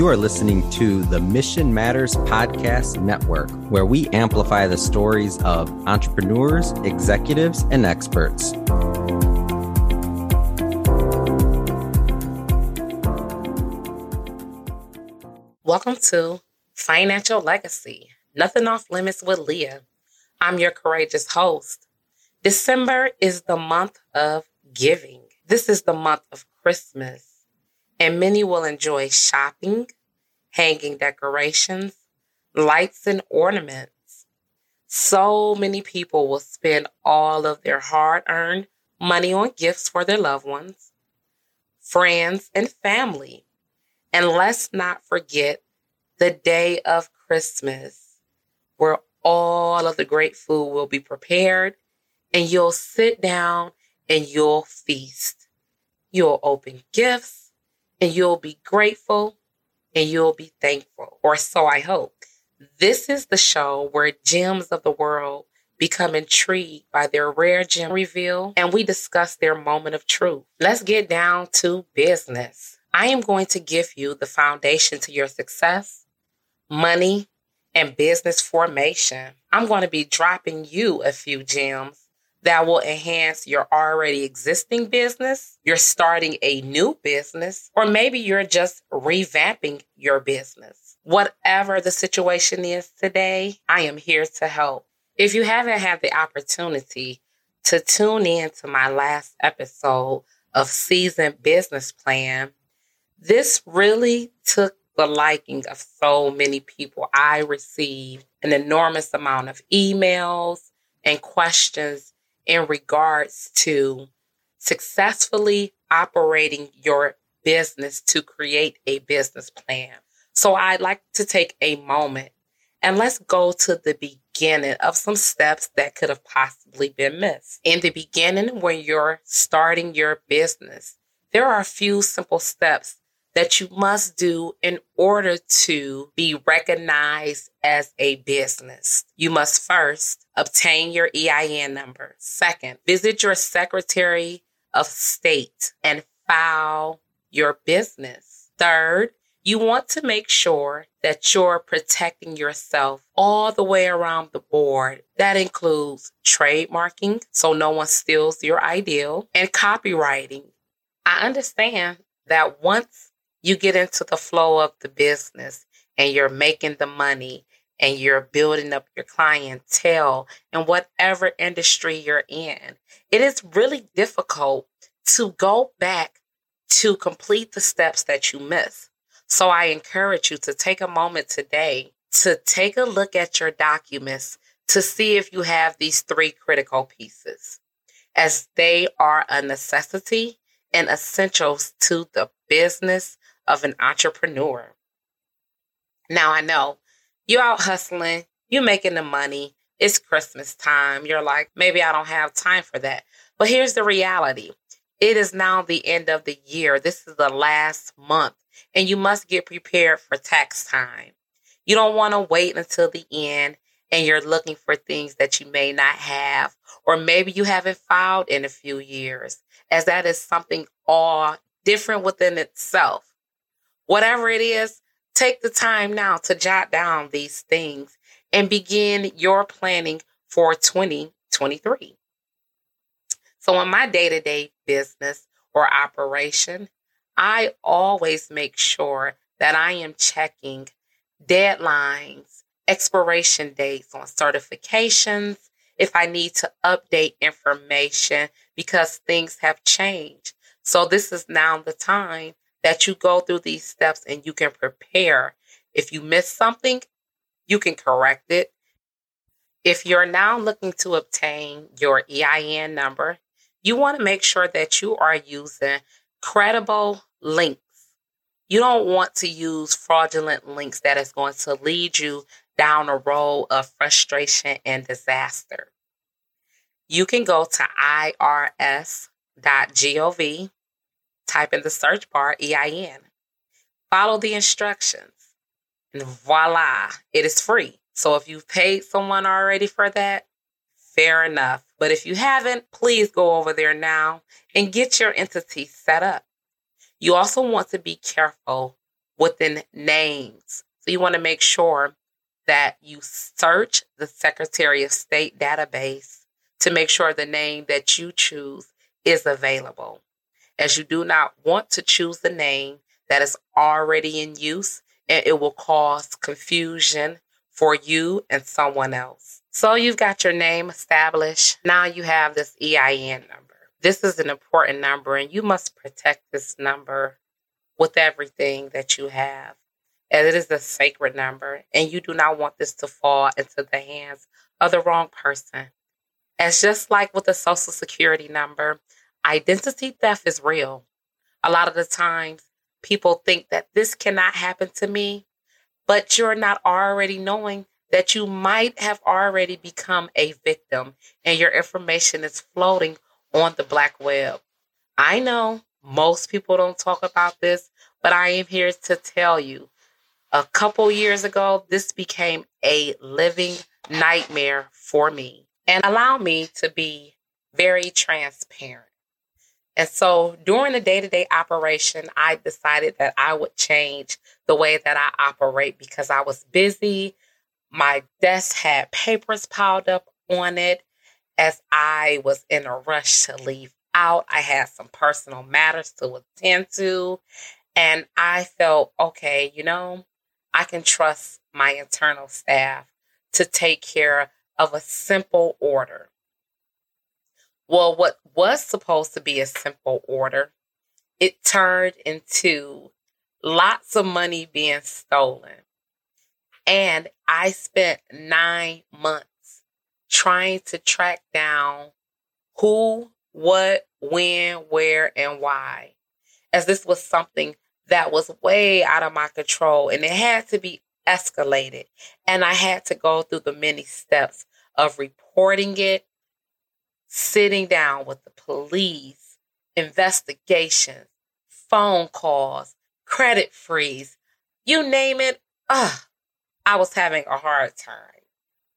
You are listening to the Mission Matters Podcast Network, where we amplify the stories of entrepreneurs, executives, and experts. Welcome to Financial Legacy Nothing Off Limits with Lea. I'm your courageous host. December is the month of giving. This is the month of Christmas, and many will enjoy shopping, hanging decorations, lights, and ornaments. So many people will spend all of their hard earned money on gifts for their loved ones, friends, and family. And let's not forget the day of Christmas, where all of the great food will be prepared and you'll sit down and you'll feast. You'll open gifts and you'll be grateful and you'll be thankful, or so I hope. This is the show where gems of the world become intrigued by their rare gem reveal and we discuss their moment of truth. Let's get down to business. I am going to give you the foundation to your success, money, and business formation. I'm going to be dropping you a few gems that will enhance your already existing business. You're starting a new business, or maybe you're just revamping your business. Whatever the situation is today, I am here to help. If you haven't had the opportunity to tune in to my last episode of Season Business Plan, this really took the liking of so many people. I received an enormous amount of emails and questions in regards to successfully operating your business to create a business plan. So I'd like to take a moment and let's go to the beginning of some steps that could have possibly been missed. In the beginning, when you're starting your business, there are a few simple steps that you must do in order to be recognized as a business. You must first obtain your EIN number. Second, visit your Secretary of State and file your business. Third, you want to make sure that you're protecting yourself all the way around the board. That includes trademarking, so no one steals your ideal, and copyrighting. I understand that once you get into the flow of the business and you're making the money and you're building up your clientele in whatever industry you're in. It is really difficult to go back to complete the steps that you miss. So I encourage you to take a moment today to take a look at your documents to see if you have these three critical pieces, as they are a necessity and essentials to the business of an entrepreneur. Now I know you out hustling, you making the money, it's Christmas time. You're like, maybe I don't have time for that. But here's the reality. It is now the end of the year. This is the last month, and you must get prepared for tax time. You don't want to wait until the end and you're looking for things that you may not have, or maybe you haven't filed in a few years, as that is something all different within itself. Whatever it is, take the time now to jot down these things and begin your planning for 2023. So, in my day to day business or operation, I always make sure that I am checking deadlines, expiration dates on certifications, if I need to update information because things have changed. So, this is now the time that you go through these steps and you can prepare. If you miss something, you can correct it. If you're now looking to obtain your EIN number, you want to make sure that you are using credible links. You don't want to use fraudulent links that is going to lead you down a road of frustration and disaster. You can go to irs.gov type in the search bar EIN. Follow the instructions, and voila, it is free. So if you've paid someone already for that, fair enough. But if you haven't, please go over there now and get your entity set up. You also want to be careful within names. So you want to make sure that you search the Secretary of State database to make sure the name that you choose is available, as you do not want to choose the name that is already in use and it will cause confusion for you and someone else. So you've got your name established. Now you have this EIN number. This is an important number, and you must protect this number with everything that you have. And it is a sacred number, and you do not want this to fall into the hands of the wrong person. As just like with the social security number, identity theft is real. A lot of the times, people think that this cannot happen to me, but you're not already knowing that you might have already become a victim and your information is floating on the black web. I know most people don't talk about this, but I am here to tell you. A couple years ago, this became a living nightmare for me. And allow me to be very transparent. And so during the day to day operation, I decided that I would change the way that I operate because I was busy. My desk had papers piled up on it as I was in a rush to leave out. I had some personal matters to attend to. And I felt, okay, you know, I can trust my internal staff to take care of a simple order. Well, what was supposed to be a simple order, it turned into lots of money being stolen. And I spent nine months trying to track down who, what, when, where, and why, as this was something that was way out of my control and it had to be escalated. And I had to go through the many steps of reporting it, sitting down with the police, investigations, phone calls, credit freeze, you name it. Ugh, I was having a hard time.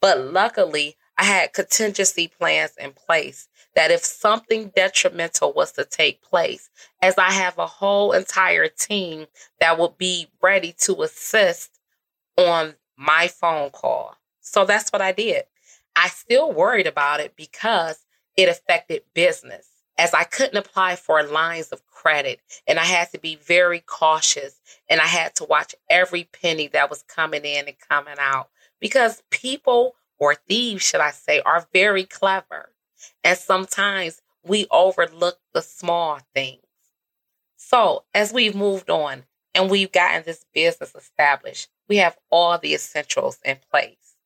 But luckily, I had contingency plans in place that if something detrimental was to take place, as I have a whole entire team that will be ready to assist on my phone call. So that's what I did. I still worried about it because it affected business as I couldn't apply for lines of credit and I had to be very cautious and I had to watch every penny that was coming in and coming out because people or thieves, should I say, are very clever. And sometimes we overlook the small things. So as we've moved on and we've gotten this business established, we have all the essentials in place.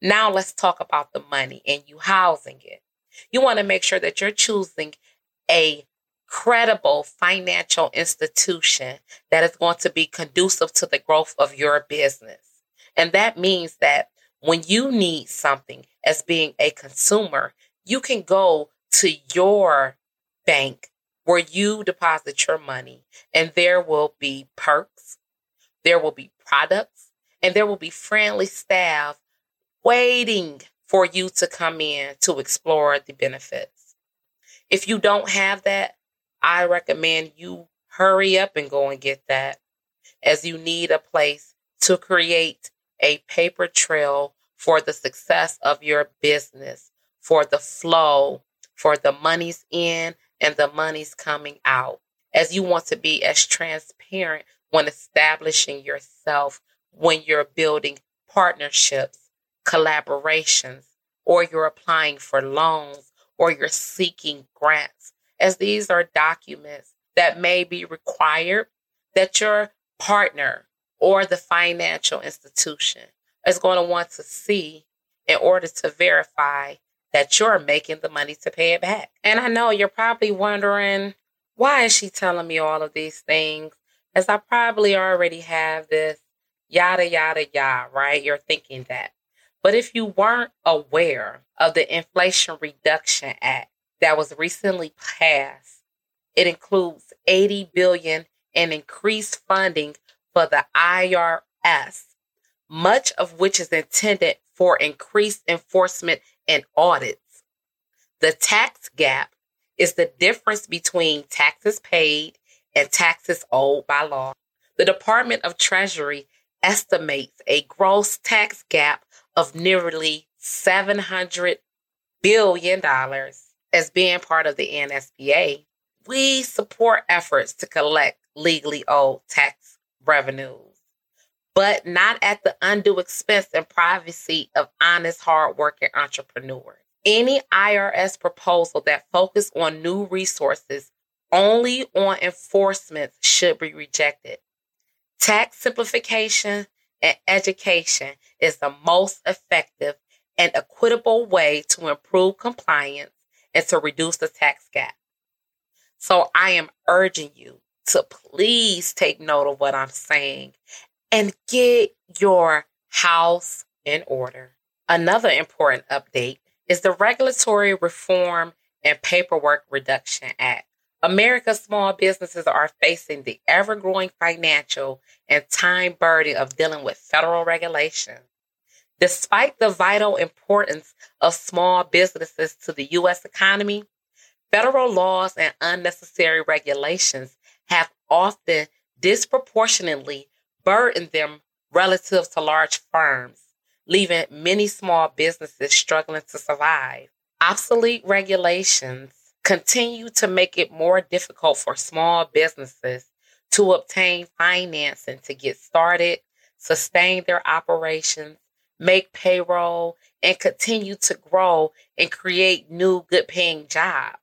Now let's talk about the money and you housing it. You want to make sure that you're choosing a credible financial institution that is going to be conducive to the growth of your business. And that means that when you need something as being a consumer, you can go to your bank where you deposit your money and there will be perks, there will be products, and there will be friendly staff waiting for you to come in to explore the benefits. If you don't have that, I recommend you hurry up and go and get that as you need a place to create a paper trail for the success of your business, for the flow, for the money's in and the money's coming out. As you want to be as transparent when establishing yourself, when you're building partnerships, collaborations, or you're applying for loans, or you're seeking grants, as these are documents that may be required that your partner or the financial institution is going to want to see in order to verify that you're making the money to pay it back. And I know you're probably wondering, why is she telling me all of these things? As I probably already have this, yada, yada, yada, right? You're thinking that. But if you weren't aware of the Inflation Reduction Act that was recently passed, it includes 80 billion in increased funding for the IRS, much of which is intended for increased enforcement and audits. The tax gap is the difference between taxes paid and taxes owed by law. The Department of Treasury estimates a gross tax gap of nearly $700 billion as being part of the NSBA. We support efforts to collect legally owed tax revenues, but not at the undue expense and privacy of honest, hardworking entrepreneurs. Any IRS proposal that focuses on new resources only on enforcement should be rejected. Tax simplification and education is the most effective and equitable way to improve compliance and to reduce the tax gap. So I am urging you to please take note of what I'm saying and get your house in order. Another important update is the Regulatory Reform and Paperwork Reduction Act. America's small businesses are facing the ever growing financial and time burden of dealing with federal regulation. Despite the vital importance of small businesses to the U.S. economy, federal laws and unnecessary regulations have often disproportionately burdened them relative to large firms, leaving many small businesses struggling to survive. Obsolete regulations continue to make it more difficult for small businesses to obtain financing to get started, sustain their operations, make payroll, and continue to grow and create new good paying jobs.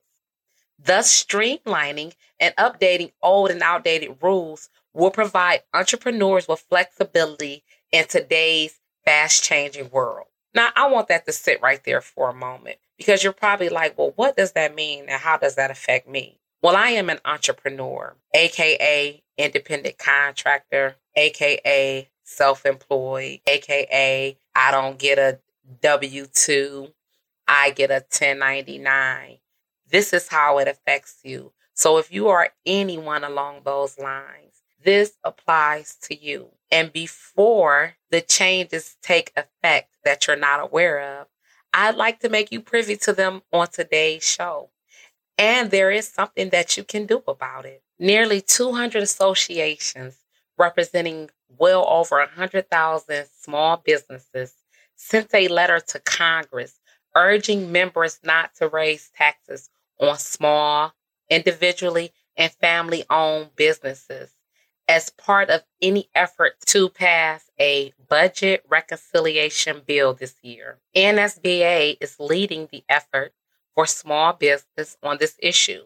Thus, streamlining and updating old and outdated rules will provide entrepreneurs with flexibility in today's fast changing world. Now, I want that to sit right there for a moment because you're probably like, well, what does that mean and how does that affect me? Well, I am an entrepreneur, aka independent contractor, aka self employed, aka I don't get a W 2, I get a 1099. This is how it affects you. So if you are anyone along those lines, this applies to you. And before the changes take effect that you're not aware of, I'd like to make you privy to them on today's show. And there is something that you can do about it. Nearly 200 associations representing well over 100,000 small businesses sent a letter to Congress urging members not to raise taxes on small, individually, and family owned businesses as part of any effort to pass a budget reconciliation bill this year. NSBA is leading the effort for small business on this issue.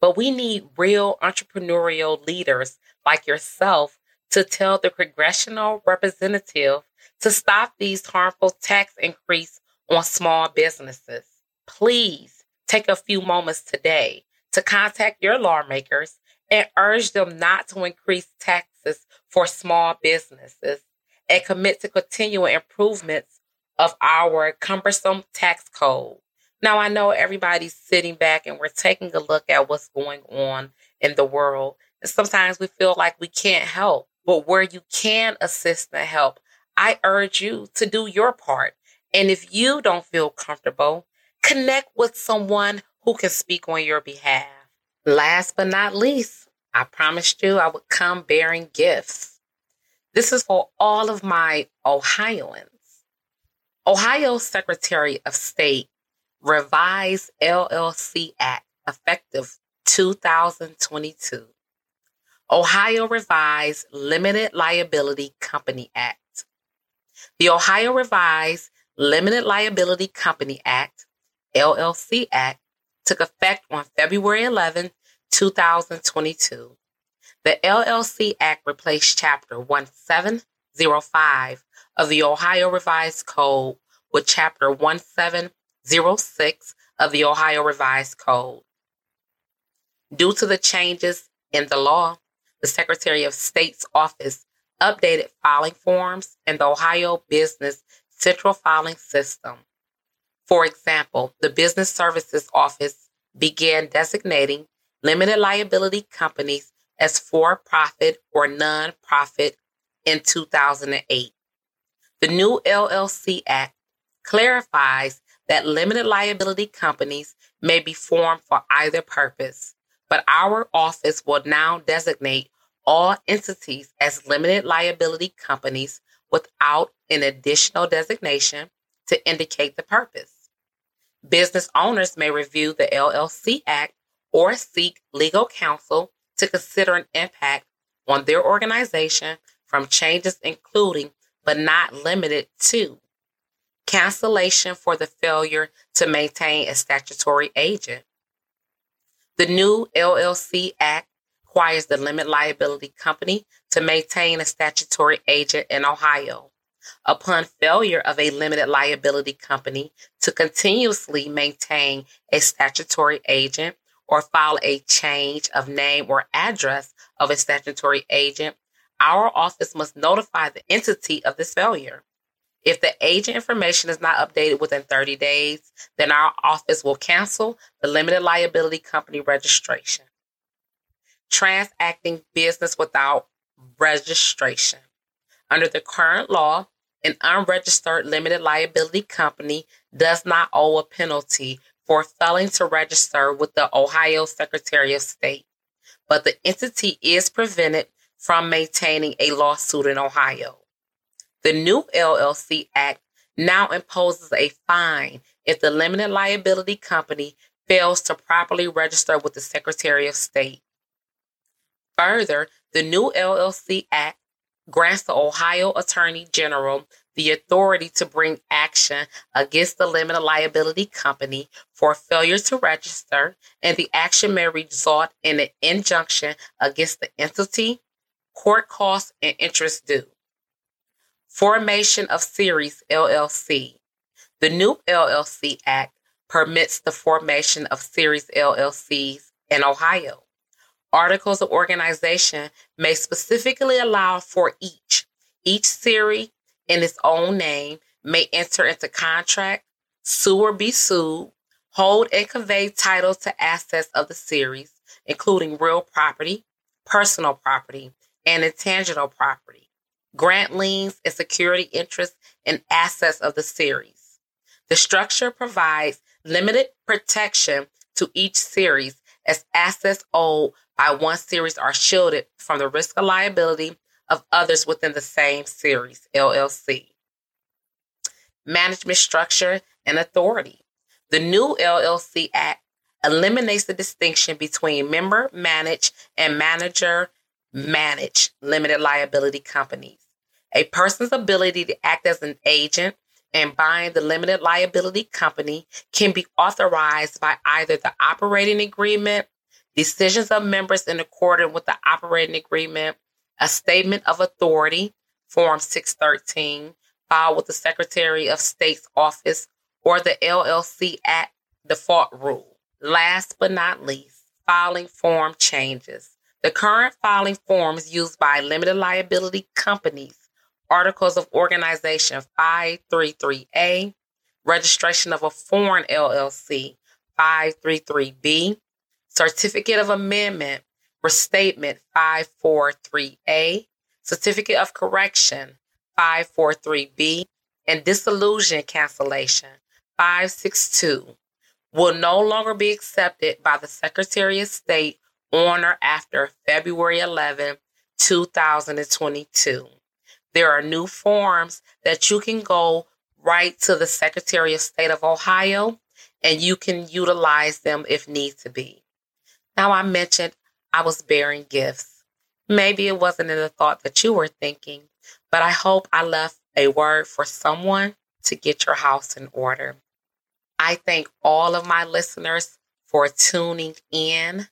But we need real entrepreneurial leaders like yourself to tell the congressional representative to stop these harmful tax increase on small businesses. Please take a few moments today to contact your lawmakers and urge them not to increase taxes for small businesses and commit to continual improvements of our cumbersome tax code. Now, I know everybody's sitting back and we're taking a look at what's going on in the world. And sometimes we feel like we can't help, but where you can assist and help, I urge you to do your part. And if you don't feel comfortable, connect with someone who can speak on your behalf. Last but not least, I promised you I would come bearing gifts. This is for all of my Ohioans. Ohio Secretary of State revised LLC Act effective 2022. Ohio Revised Limited Liability Company Act. The Ohio Revised Limited Liability Company Act, LLC Act, took effect on February 11, 2022. The LLC Act replaced Chapter 1705 of the Ohio Revised Code with Chapter 1706 of the Ohio Revised Code. Due to the changes in the law, the Secretary of State's office updated filing forms in the Ohio Business Central Filing System. For example, the Business Services Office began designating limited liability companies as for profit or non profit in 2008. The new LLC Act clarifies that limited liability companies may be formed for either purpose, but our office will now designate all entities as limited liability companies without an additional designation to indicate the purpose. Business owners may review the LLC Act or seek legal counsel to consider an impact on their organization from changes including, but not limited to, cancellation for the failure to maintain a statutory agent. The new LLC Act requires the limit liability company to maintain a statutory agent in Ohio. Upon failure of a limited liability company to continuously maintain a statutory agent or file a change of name or address of a statutory agent, our office must notify the entity of this failure. If the agent information is not updated within 30 days, then our office will cancel the limited liability company registration. Transacting business without registration. Under the current law, an unregistered limited liability company does not owe a penalty for failing to register with the Ohio Secretary of State, but the entity is prevented from maintaining a lawsuit in Ohio. The new LLC Act now imposes a fine if the limited liability company fails to properly register with the Secretary of State. Further, the new LLC Act grants the Ohio Attorney General the authority to bring action against the limited liability company for failure to register, and the action may result in an injunction against the entity, court costs, and interest due. Formation of Series LLC. The new LLC Act permits the formation of Series LLCs in Ohio. Articles of organization may specifically allow for each. Each series in its own name may enter into contract, sue or be sued, hold and convey title to assets of the series, including real property, personal property, and intangible property grant liens, and security interests in assets of the series. The structure provides limited protection to each series as assets owed by one series are shielded from the risk of liability of others within the same series, LLC. Management structure and authority. The new LLC Act eliminates the distinction between member managed and manager managed limited liability companies. A person's ability to act as an agent and bind the limited liability company can be authorized by either the operating agreement, decisions of members in accordance with the operating agreement, a statement of authority, Form 613, filed with the Secretary of State's office, or the LLC Act default rule. Last but not least, filing form changes. The current filing forms used by limited liability companies Articles of Organization 533A, Registration of a Foreign LLC 533B, Certificate of Amendment, Restatement 543A, Certificate of Correction 543B, and Dissolution Cancellation 562 will no longer be accepted by the Secretary of State on or after February 11, 2022. There are new forms that you can go right to the Secretary of State of Ohio and you can utilize them if need to be. Now, I mentioned I was bearing gifts. Maybe it wasn't in the thought that you were thinking, but I hope I left a word for someone to get your house in order. I thank all of my listeners for tuning in.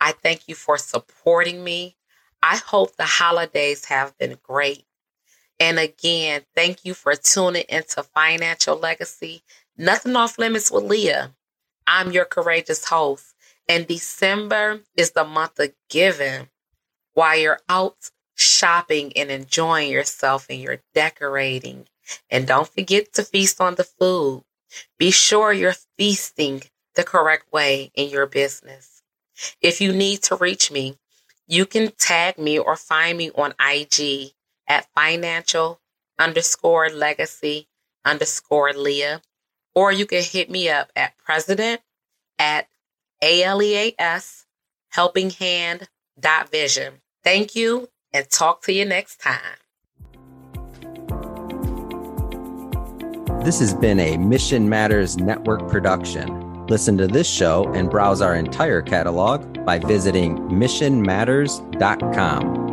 I thank you for supporting me. I hope the holidays have been great. And again, thank you for tuning into Financial Legacy. Nothing off limits with Lea. I'm your courageous host. And December is the month of giving. While you're out shopping and enjoying yourself and you're decorating. And don't forget to feast on the food. Be sure you're feasting the correct way in your business. If you need to reach me, you can tag me or find me on IG at financial underscore legacy underscore Lea, or you can hit me up at president at ALEAS helping hand dot vision. Thank you and talk to you next time. This has been a Mission Matters Network production. Listen to this show and browse our entire catalog by visiting missionmatters.com.